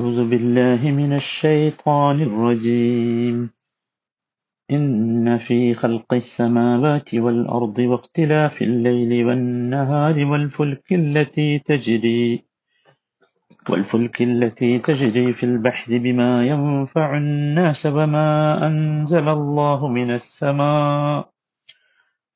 أعوذ بالله من الشيطان الرجيم. إن في خلق السماوات والأرض واختلاف الليل والنهار والفلك التي تجري والفلك التي تجري في البحر بما ينفع الناس وما أنزل الله من السماء.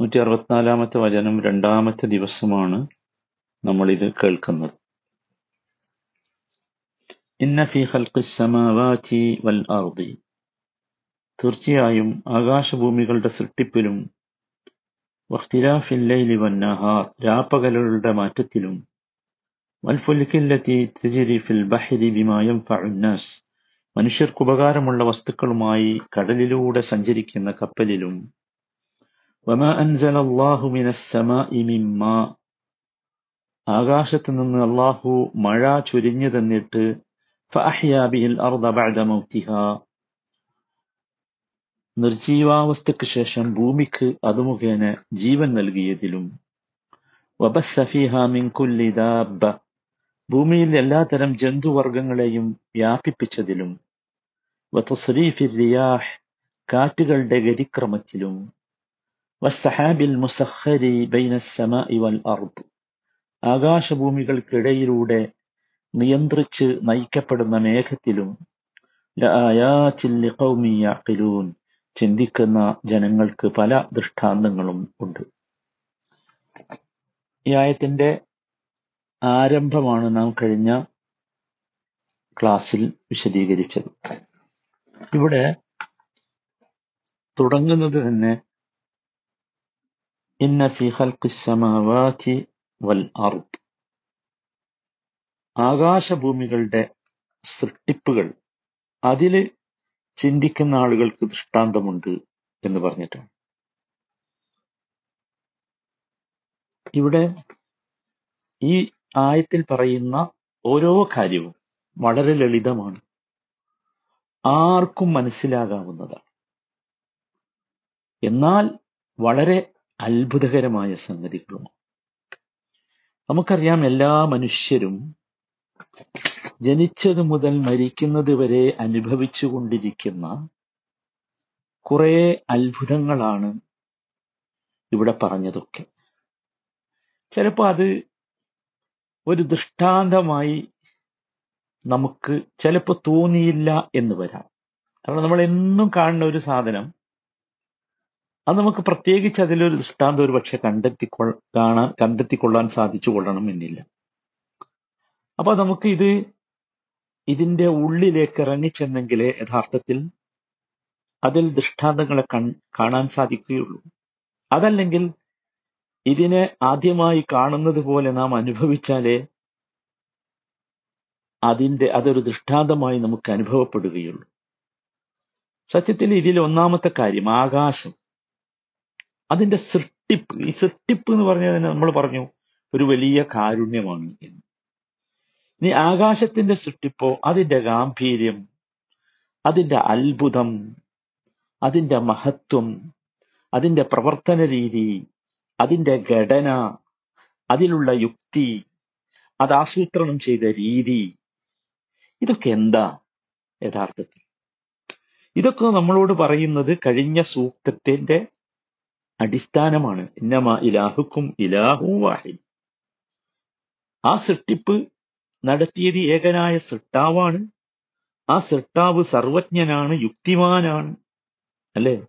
നൂറ്റി അറുപത്തിനാലാമത്തെ വചനം രണ്ടാമത്തെ ദിവസമാണ് നമ്മൾ ഇത് കേൾക്കുന്നത്. ഇന്ന വൽ അർദി. തീർച്ചയായും ആകാശഭൂമികളുടെ സൃഷ്ടിപ്പിലും രാപ്പകലുകളുടെ മാറ്റത്തിലും ഫിൽ മനുഷ്യർക്ക് ഉപകാരമുള്ള വസ്തുക്കളുമായി കടലിലൂടെ സഞ്ചരിക്കുന്ന കപ്പലിലും വമാ അൻസല അള്ളാഹു മിനസ്സമ ഇമിമ്മ മിമ്മാ ആകാശത്ത് നിന്ന് അള്ളാഹു മഴ ചൊരിഞ്ഞു തന്നിട്ട് നിർജീവാവസ്ഥയ്ക്ക് ശേഷം ഭൂമിക്ക് അത് മുഖേന ജീവൻ നൽകിയതിലും ഭൂമിയിൽ എല്ലാതരം ജന്തുവർഗങ്ങളെയും വ്യാപിപ്പിച്ചതിലും കാറ്റുകളുടെ ഗതിക്രമത്തിലും. വസ്സഹാബിൽ മുസഹരി ബൈന സമ വൽ അർദ് ആകാശഭൂമികൾക്കിടയിലൂടെ നിയന്ത്രിച്ച് നയിക്കപ്പെടുന്ന മേഘത്തിലും ചിന്തിക്കുന്ന ജനങ്ങൾക്ക് പല ദൃഷ്ടാന്തങ്ങളും ഉണ്ട്. ഈ ആയത്തിന്റെ ആരംഭമാണ് നാം കഴിഞ്ഞ ക്ലാസ്സിൽ വിശദീകരിച്ചത്. ഇവിടെ തുടങ്ങുന്നത് തന്നെ ഇന്ന ഫി خلق വൽ അർദ് ആകാശഭൂമികളുടെ സൃഷ്ടിപ്പുകൾ. അതിൽ ചിന്തിക്കുന്ന ആളുകൾക്ക് ദൃഷ്ടാന്തമുണ്ട് എന്ന് പറഞ്ഞിട്ടാണ്. ഇവിടെ ഈ ആയത്തിൽ പറയുന്ന ഓരോ കാര്യവും വളരെ ലളിതമാണ്. ആർക്കും മനസ്സിലാകാവുന്നതാണ്. എന്നാൽ വളരെ അത്ഭുതകരമായ സംഗതികളുമാണ് നമുക്കറിയാം എല്ലാ മനുഷ്യരും ജനിച്ചത് മുതൽ മരിക്കുന്നത് വരെ അനുഭവിച്ചുകൊണ്ടിരിക്കുന്ന കുറെ അത്ഭുതങ്ങളാണ് ഇവിടെ പറഞ്ഞതൊക്കെ. ചിലപ്പോ അത് ഒരു ദൃഷ്ടാന്തമായി നമുക്ക് ചിലപ്പോ തോന്നിയില്ല എന്ന് വരാം. കാരണം നമ്മൾ എന്നും കാണുന്ന ഒരു സാധനം അത് നമുക്ക് പ്രത്യേകിച്ച് അതിലൊരു ദൃഷ്ടാന്തം ഒരു പക്ഷെ കണ്ടെത്തിക്കൊ കാണാൻ കണ്ടെത്തിക്കൊള്ളാൻ സാധിച്ചു കൊള്ളണം എന്നില്ല അപ്പൊ നമുക്ക് ഇത് ഇതിന്റെ ഉള്ളിലേക്ക് ഇറങ്ങിച്ചെന്നെങ്കിലേ യഥാർത്ഥത്തിൽ അതിൽ ദൃഷ്ടാന്തങ്ങളെ കാണാൻ സാധിക്കുകയുള്ളൂ. അതല്ലെങ്കിൽ ഇതിനെ ആദ്യമായി കാണുന്നത് പോലെ നാം അനുഭവിച്ചാലേ അതിന്റെ അതൊരു ദൃഷ്ടാന്തമായി നമുക്ക് അനുഭവപ്പെടുകയുള്ളൂ. സത്യത്തിൽ ഇതിൽ ഒന്നാമത്തെ കാര്യം ആകാശം. അതിന്റെ സൃഷ്ടിപ്പ് ഈ സൃഷ്ടിപ്പ് എന്ന് പറഞ്ഞാൽ നമ്മൾ പറഞ്ഞു ഒരു വലിയ കാരുണ്യമാണ് എന്ന്. ഇനി ആകാശത്തിന്റെ സൃഷ്ടിപ്പോ അതിന്റെ ഗാംഭീര്യം അതിന്റെ അത്ഭുതം അതിന്റെ മഹത്വം അതിന്റെ പ്രവർത്തന രീതി അതിന്റെ ഘടന അതിലുള്ള യുക്തി അത് ആസൂത്രണം ചെയ്ത രീതി ഇതൊക്കെ എന്താ യഥാർത്ഥത്തിൽ? ഇതൊക്കെ നമ്മളോട് പറയുന്നത് കഴിഞ്ഞ സൂക്തത്തിന്റെ അടിസ്ഥാനമാണ്. ഇന്നമ ഇലാഹുക്കും ഇലാഹു വാഹിദ്. ആ സൃഷ്ടിപ്പ് നടത്തിയത് ഏകനായ സൃഷ്ടാവാണ്. ആ സൃഷ്ടാവ് സർവജ്ഞനാണ് യുക്തിമാനാണ്. അല്ലേ?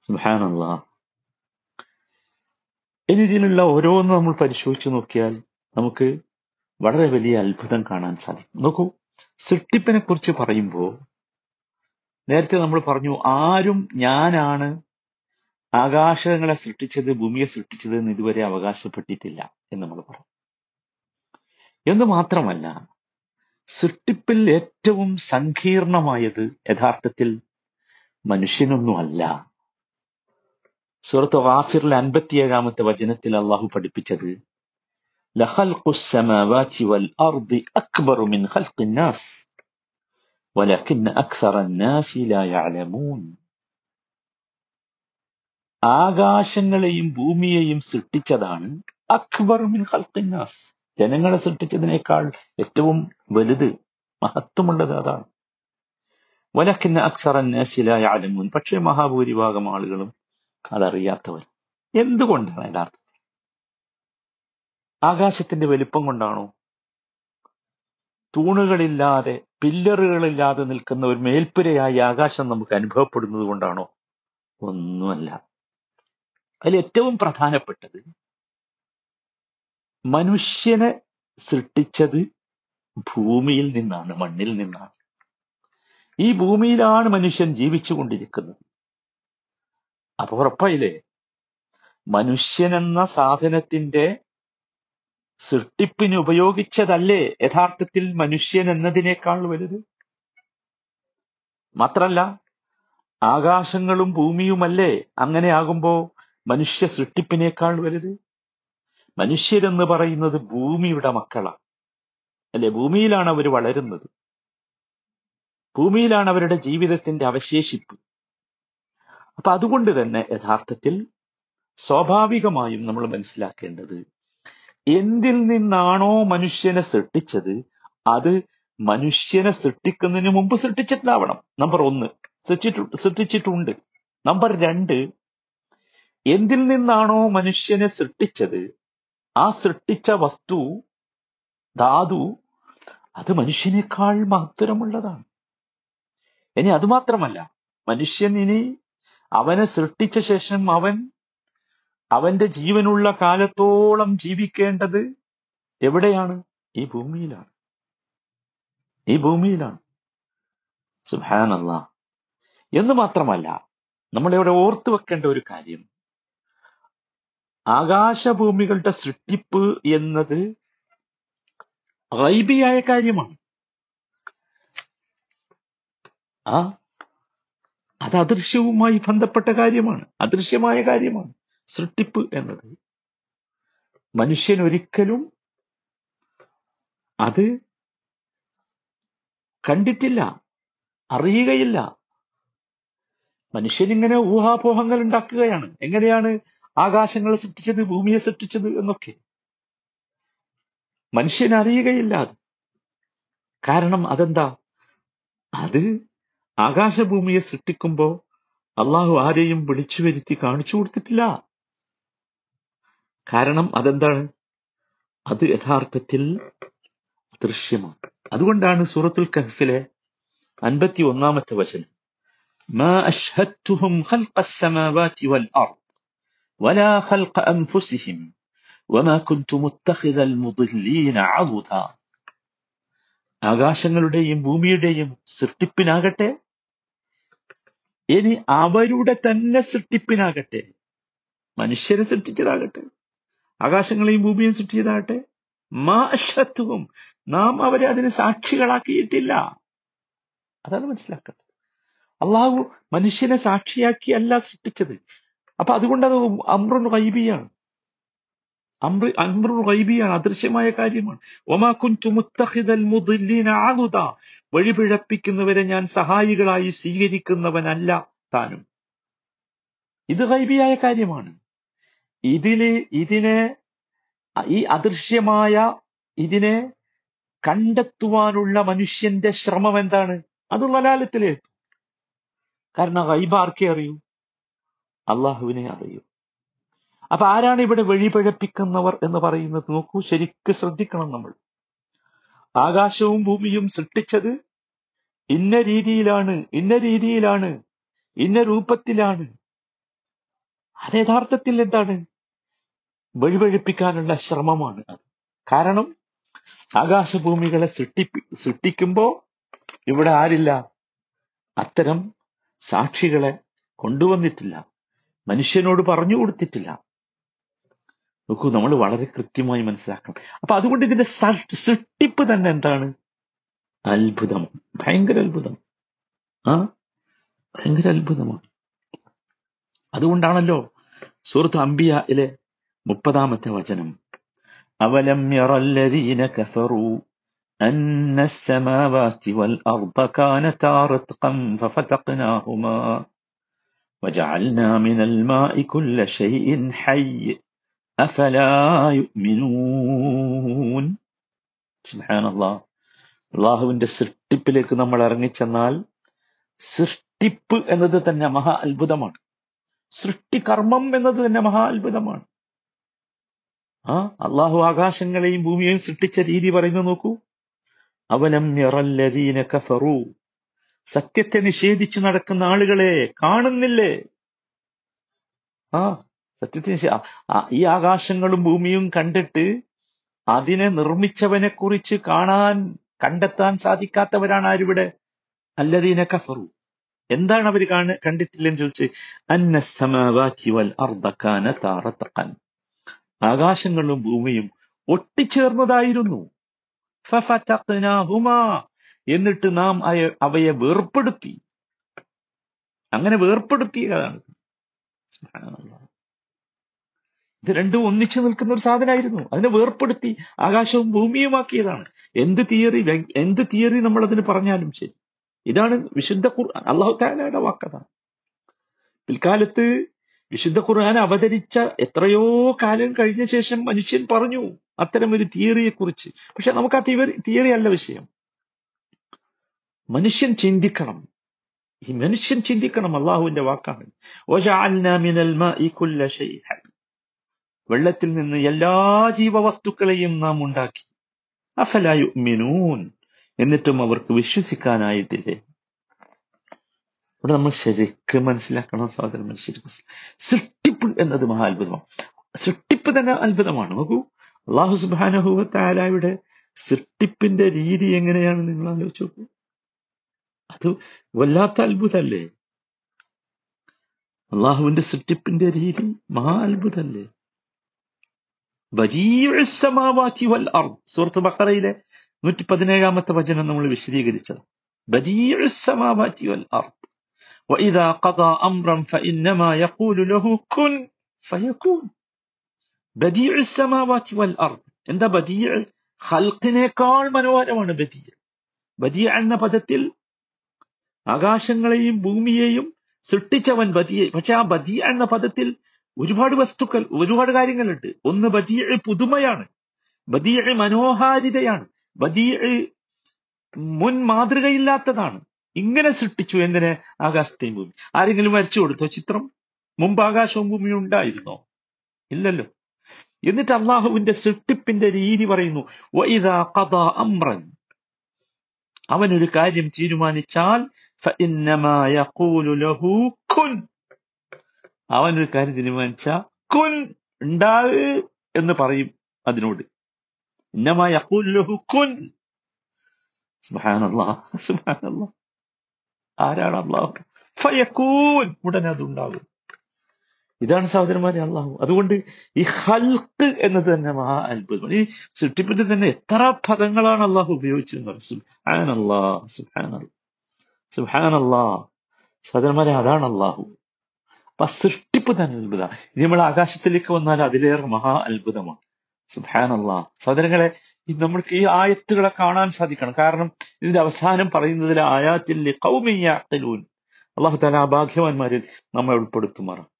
സുഹാനല്ല ഇനി ഇതിലുള്ള ഓരോന്ന് നമ്മൾ പരിശോധിച്ചു നോക്കിയാൽ നമുക്ക് വളരെ വലിയ അത്ഭുതം കാണാൻ സാധിക്കും. നോക്കൂ സൃഷ്ടിപ്പിനെ കുറിച്ച് പറയുമ്പോൾ നേരത്തെ നമ്മൾ പറഞ്ഞു ആരും ഞാനാണ് ആകാശങ്ങളെ സൃഷ്ടിച്ചത് ഭൂമിയെ സൃഷ്ടിച്ചത് എന്ന് ഇതുവരെ അവകാശപ്പെട്ടിട്ടില്ല എന്ന് നമ്മൾ പറയും. എന്ന് മാത്രമല്ല സൃഷ്ടിപ്പിൽ ഏറ്റവും സങ്കീർണമായത് യഥാർത്ഥത്തിൽ മനുഷ്യനൊന്നുമല്ല. സുഹൃത്ത് വാഫിറിലെ അൻപത്തിയേഴാമത്തെ വചനത്തിൽ അള്ളാഹു പഠിപ്പിച്ചത് ലഹൽ ലാ ആകാശങ്ങളെയും ഭൂമിയെയും സൃഷ്ടിച്ചതാണ് അക്ബർ മിൻ ഖൽഖിന്നാസ് ജനങ്ങളെ സൃഷ്ടിച്ചതിനേക്കാൾ ഏറ്റവും വലുത് മഹത്വമുള്ളത് അതാണ്. വലക്കിന്ന അക്സർ ആലമുൻ പക്ഷേ മഹാഭൂരിഭാഗം ആളുകളും അതറിയാത്തവർ. എന്തുകൊണ്ടാണ് യഥാർത്ഥത്തിൽ ആകാശത്തിന്റെ വലിപ്പം കൊണ്ടാണോ? തൂണുകളില്ലാതെ പില്ലറുകളില്ലാതെ നിൽക്കുന്ന ഒരു മേൽപ്പുരയായി ആകാശം നമുക്ക് അനുഭവപ്പെടുന്നത് കൊണ്ടാണോ? ഒന്നുമല്ല. അതിൽ ഏറ്റവും പ്രധാനപ്പെട്ടത് മനുഷ്യനെ സൃഷ്ടിച്ചത് ഭൂമിയിൽ നിന്നാണ് മണ്ണിൽ നിന്നാണ്. ഈ ഭൂമിയിലാണ് മനുഷ്യൻ ജീവിച്ചുകൊണ്ടിരിക്കുന്നത്. അപ്പൊ ഉറപ്പായില്ലേ? മനുഷ്യൻ എന്ന സാധനത്തിന്റെ സൃഷ്ടിപ്പിന് ഉപയോഗിച്ചതല്ലേ യഥാർത്ഥത്തിൽ മനുഷ്യൻ എന്നതിനേക്കാൾ വലുത്? മാത്രല്ല ആകാശങ്ങളും ഭൂമിയുമല്ലേ അങ്ങനെ ആകുമ്പോ മനുഷ്യ സൃഷ്ടിപ്പിനേക്കാൾ വലുത്? മനുഷ്യരെന്ന് പറയുന്നത് ഭൂമിയുടെ മക്കളാണ് അല്ലെ? ഭൂമിയിലാണ് അവർ വളരുന്നത്. ഭൂമിയിലാണ് അവരുടെ ജീവിതത്തിന്റെ അവശേഷിപ്പ്. അപ്പൊ അതുകൊണ്ട് തന്നെ യഥാർത്ഥത്തിൽ സ്വാഭാവികമായും നമ്മൾ മനസ്സിലാക്കേണ്ടത് എന്തിൽ നിന്നാണോ മനുഷ്യനെ സൃഷ്ടിച്ചത്? അത് മനുഷ്യനെ സൃഷ്ടിക്കുന്നതിന് മുമ്പ് സൃഷ്ടിച്ചിട്ടുണ്ടാവണം. നമ്പർ ഒന്ന്. സൃഷ്ടിച്ചിട്ടു സൃഷ്ടിച്ചിട്ടുണ്ട്. നമ്പർ രണ്ട് എന്തിൽ നിന്നാണോ മനുഷ്യനെ സൃഷ്ടിച്ചത്? ആ സൃഷ്ടിച്ച വസ്തു ധാതു അത് മനുഷ്യനേക്കാൾ മഹത്തരമുള്ളതാണ്. ഇനി അതുമാത്രമല്ല മനുഷ്യൻ ഇനി അവനെ സൃഷ്ടിച്ച ശേഷം അവൻ അവന്റെ ജീവനുള്ള കാലത്തോളം ജീവിക്കേണ്ടത് എവിടെയാണ്? ഈ ഭൂമിയിലാണ്. ഈ ഭൂമിയിലാണ്. സുഹാനല്ല എന്ന് മാത്രമല്ല നമ്മളിവിടെ ഓർത്തു വെക്കേണ്ട ഒരു കാര്യം. ആകാശഭൂമികളുടെ സൃഷ്ടിപ്പ് എന്നത് റൈബിയായ കാര്യമാണ്. ആ അത് അദൃശ്യവുമായി ബന്ധപ്പെട്ട കാര്യമാണ്. അദൃശ്യമായ കാര്യമാണ് സൃഷ്ടിപ്പ് എന്നത്. മനുഷ്യൻ ഒരിക്കലും അത് കണ്ടിട്ടില്ല അറിയുകയില്ല. മനുഷ്യൻ ഇങ്ങനെ ഊഹാപോഹങ്ങൾ ഉണ്ടാക്കുകയാണ്. എങ്ങനെയാണ് ആകാശങ്ങളെ സൃഷ്ടിച്ചത് ഭൂമിയെ സൃഷ്ടിച്ചത് എന്നൊക്കെ. മനുഷ്യൻ അറിയുകയില്ലാതെ. കാരണം അതെന്താ? അത് ആകാശഭൂമിയെ സൃഷ്ടിക്കുമ്പോൾ അള്ളാഹു ആരെയും വിളിച്ചു വരുത്തി കാണിച്ചു കൊടുത്തിട്ടില്ല. കാരണം അതെന്താണ്? അത് യഥാർത്ഥത്തിൽ ദൃശ്യമാണ്. അതുകൊണ്ടാണ് സൂറത്തുൽ കഹഫിലെ അൻപത്തി ഒന്നാമത്തെ വചനം. മാ വൽ ولا خلق أنفسهم وما كنت متخذ المضلين عضدا ആകാശങ്ങളുടെയും ഭൂമിയുടെയും സൃഷ്ടിപ്പിനാകട്ടെ ഇനി അവരുടെ തന്നെ സൃഷ്ടിപ്പിനാകട്ടെ മനുഷ്യരെ സൃഷ്ടിച്ചതാകട്ടെ ആകാശങ്ങളെയും ഭൂമിയും സൃഷ്ടിച്ചതാകട്ടെ മാഷത്വവും നാം അവരെ അതിന് സാക്ഷികളാക്കിയിട്ടില്ല അതാണ് മനസ്സിലാക്കേണ്ടത് അള്ളാഹു മനുഷ്യനെ സാക്ഷിയാക്കിയല്ല സൃഷ്ടിച്ചത് അപ്പൊ അതുകൊണ്ട് അത് അമ്രുൻ റൈബിയാണ് അമ്ര അമ്രുൻ റൈബിയാണ് അദൃശ്യമായ കാര്യമാണ്. ഒമാക്കുൻ വഴിപിഴപ്പിക്കുന്നവരെ ഞാൻ സഹായികളായി സ്വീകരിക്കുന്നവനല്ല താനും. ഇത് റൈബിയായ കാര്യമാണ്. ഇതിൽ ഇതിനെ ഈ അദൃശ്യമായ ഇതിനെ കണ്ടെത്തുവാനുള്ള മനുഷ്യന്റെ ശ്രമം എന്താണ്? അത് ലലാലത്തിലെത്തും കാരണം ഗൈബ ആർക്കേ അറിയൂ? അള്ളാഹുവിനെ അറിയൂ. അപ്പൊ ആരാണ് ഇവിടെ വഴിപഴപ്പിക്കുന്നവർ എന്ന് പറയുന്നത് നോക്കൂ. ശരിക്ക് ശ്രദ്ധിക്കണം നമ്മൾ. ആകാശവും ഭൂമിയും സൃഷ്ടിച്ചത് ഇന്ന രീതിയിലാണ് ഇന്ന രീതിയിലാണ് ഇന്ന രൂപത്തിലാണ്. അത് യഥാർത്ഥത്തിൽ എന്താണ്? വഴിപഴിപ്പിക്കാനുള്ള ശ്രമമാണ് അത്. കാരണം ആകാശഭൂമികളെ സൃഷ്ടിപ്പി സൃഷ്ടിക്കുമ്പോ ഇവിടെ ആരില്ല. അത്തരം സാക്ഷികളെ കൊണ്ടുവന്നിട്ടില്ല. മനുഷ്യനോട് പറഞ്ഞു കൊടുത്തിട്ടില്ല നോക്കൂ നമ്മൾ വളരെ കൃത്യമായി മനസ്സിലാക്കണം അപ്പൊ അതുകൊണ്ട് ഇതിന്റെ സ- സൃഷ്ടിപ്പ് തന്നെ എന്താണ് അത്ഭുതം ഭയങ്കര അത്ഭുതം ആ ഭയങ്കര അത്ഭുതമാണ് അതുകൊണ്ടാണല്ലോ സൂറത്ത് അംബിയയിലെ മുപ്പതാമത്തെ വചനം അവലം യറല്ലദീന കഫറു أن السماوات والأرض كانتا رتقا ففتقناهما وجعلنا من الماء كل شيء حي أفلا يؤمنون سبحان الله അള്ളാഹുവിന്റെ സൃഷ്ടിപ്പിലേക്ക് നമ്മൾ ഇറങ്ങിച്ചെന്നാൽ സൃഷ്ടിപ്പ് എന്നത് തന്നെ മഹാ അത്ഭുതമാണ് സൃഷ്ടികർമ്മം എന്നത് തന്നെ മഹാ അത്ഭുതമാണ് ആ അള്ളാഹു ആകാശങ്ങളെയും ഭൂമിയെയും സൃഷ്ടിച്ച രീതി പറയുന്നത് നോക്കൂ അവലം യറല്ലദീന കഫറു സത്യത്തെ നിഷേധിച്ചു നടക്കുന്ന ആളുകളെ കാണുന്നില്ലേ? ആ സത്യത്തെ ഈ ആകാശങ്ങളും ഭൂമിയും കണ്ടിട്ട് അതിനെ നിർമ്മിച്ചവനെ കുറിച്ച് കാണാൻ കണ്ടെത്താൻ സാധിക്കാത്തവരാണ് ആരിവിടെ? അല്ലതീനെ കഫറു. എന്താണ് അവർ കാണ കണ്ടിട്ടില്ലെന്ന് ചോദിച്ച് അന്നസമാവാറ്റി വൽ അർദ താറത്തക്കൻ ആകാശങ്ങളും ഭൂമിയും ഒട്ടിച്ചേർന്നതായിരുന്നു. എന്നിട്ട് നാം അവയെ വേർപ്പെടുത്തി. അങ്ങനെ വേർപ്പെടുത്തിയതാണ്. ഇത് രണ്ടും ഒന്നിച്ചു നിൽക്കുന്ന ഒരു സാധനമായിരുന്നു. അതിനെ വേർപ്പെടുത്തി ആകാശവും ഭൂമിയുമാക്കിയതാണ് എന്ത് തിയറി എന്ത് തിയറി നമ്മൾ അതിന് പറഞ്ഞാലും ശരി. ഇതാണ് വിശുദ്ധ ഖുർആൻ അള്ളാഹു താലയുടെ വാക്കതാണ് പിൽക്കാലത്ത് വിശുദ്ധ ഖുർആൻ അവതരിച്ച എത്രയോ കാലം കഴിഞ്ഞ ശേഷം മനുഷ്യൻ പറഞ്ഞു അത്തരം ഒരു തിയറിയെ കുറിച്ച് പക്ഷെ നമുക്ക് ആ തിയറി തിയറി അല്ല വിഷയം. മനുഷ്യൻ ചിന്തിക്കണം. ഈ മനുഷ്യൻ ചിന്തിക്കണം അള്ളാഹുവിന്റെ വാക്കാണ്. വെള്ളത്തിൽ നിന്ന് എല്ലാ ജീവവസ്തുക്കളെയും നാം ഉണ്ടാക്കി. അഫലായു മിനൂൻ എന്നിട്ടും അവർക്ക് വിശ്വസിക്കാനായിട്ടില്ലേ? ഇവിടെ നമ്മൾ ശരിക്ക് മനസ്സിലാക്കണം സാധനം ശരിക്കും സൃഷ്ടിപ്പ് എന്നത് മഹാത്ഭുതമാണ്. സൃഷ്ടിപ്പ് തന്നെ അത്ഭുതമാണ്. നോക്കൂ അള്ളാഹു സുബാനഹുവത്തായാലയുടെ സൃഷ്ടിപ്പിന്റെ രീതി എങ്ങനെയാണ് നിങ്ങൾ ആലോചിച്ചു നോക്കൂ. അത് വല്ലാത്ത അത്ഭുതല്ലേ അള്ളാഹുവിന്റെ സൃഷ്ടിപ്പിന്റെ രീതി മഹാ അത്ഭുതല്ലേ ബദീഉസ്സമാവാതി വൽ അർദ് സൂറത്ത് ബഖറയിലെ നൂറ്റി പതിനേഴാമത്തെ വചനം നമ്മൾ വിശദീകരിച്ചത് ബദീഉസ്സമാവാതി വൽ അർദ് وإذا قضى أمرا فإنما يقول له كن فيكون ബദീഉ السماوات والأرض എന്താ ബദീഉ ഖൽഖിനേക്കാൾ മനോഹരമാണ് ബദീഉ ബദീഉ എന്ന പദത്തിൽ ആകാശങ്ങളെയും ഭൂമിയെയും സൃഷ്ടിച്ചവൻ ബദിയ പക്ഷെ ആ ബദിയ എന്ന പദത്തിൽ ഒരുപാട് വസ്തുക്കൾ ഒരുപാട് കാര്യങ്ങളുണ്ട്. ഒന്ന് ബദിയ പുതുമയാണ്. ബദിയ മനോഹാരിതയാണ്. ബദിയ മുൻ മാതൃകയില്ലാത്തതാണ്. ഇങ്ങനെ സൃഷ്ടിച്ചു എന്തിനെ? ആകാശത്തെയും ഭൂമി. ആരെങ്കിലും വരച്ചു കൊടുത്തോ ചിത്രം? മുമ്പ് ആകാശവും ഭൂമിയും ഉണ്ടായിരുന്നോ? ഇല്ലല്ലോ. എന്നിട്ട് അള്ളാഹുവിന്റെ സൃഷ്ടിപ്പിന്റെ രീതി പറയുന്നു "വഇദാ ഖദാ അംറൻ. അവനൊരു കാര്യം തീരുമാനിച്ചാൽ ഫഇന്നമാ യഖൂലു ലഹു കുൻ അവൻ ഒരു കാര്യം തീരുമാനിച്ച കുൻ ഉണ്ടാവ് എന്ന് പറയും അതിനോട്. ഇന്നമാ യഖൂലു ലഹു കുൻ ആരാണ് അള്ളാഹു ഉടനെ അതുണ്ടാകും ഇതാണ് സഹോദരന്മാരെ അള്ളാഹു അതുകൊണ്ട് ഈ ഹൽക്ക് എന്നത് തന്നെ മഹാ അത്ഭുതമാണ്. ഈ സൃഷ്ടിപ്പിന്റെ തന്നെ എത്ര പദങ്ങളാണ് അള്ളാഹു ഉപയോഗിച്ചത് സുഹാൻ അള്ളാഹ് സുഹാൻ അള്ളാഹ് സുബ്ഹാനല്ലാ. സഹോദരന്മാരെ അതാണ് അള്ളാഹു അപ്പൊ സൃഷ്ടിപ്പ് തന്നെ അത്ഭുത ഇനി നമ്മൾ ആകാശത്തിലേക്ക് വന്നാൽ അതിലേറെ മഹാ അത്ഭുതമാണ്. സുബ്ഹാനല്ലാ. സഹോദരങ്ങളെ നമ്മൾക്ക് ഈ ആയത്തുകളെ കാണാൻ സാധിക്കണം. കാരണം ഇതിന്റെ അവസാനം പറയുന്നതിൽ ആയാത്തിൽ കൗമിയാക്കലൂൻ അള്ളാഹു താല ആ ഭാഗ്യവാന്മാരിൽ നമ്മെ ഉൾപ്പെടുത്തുമാറാം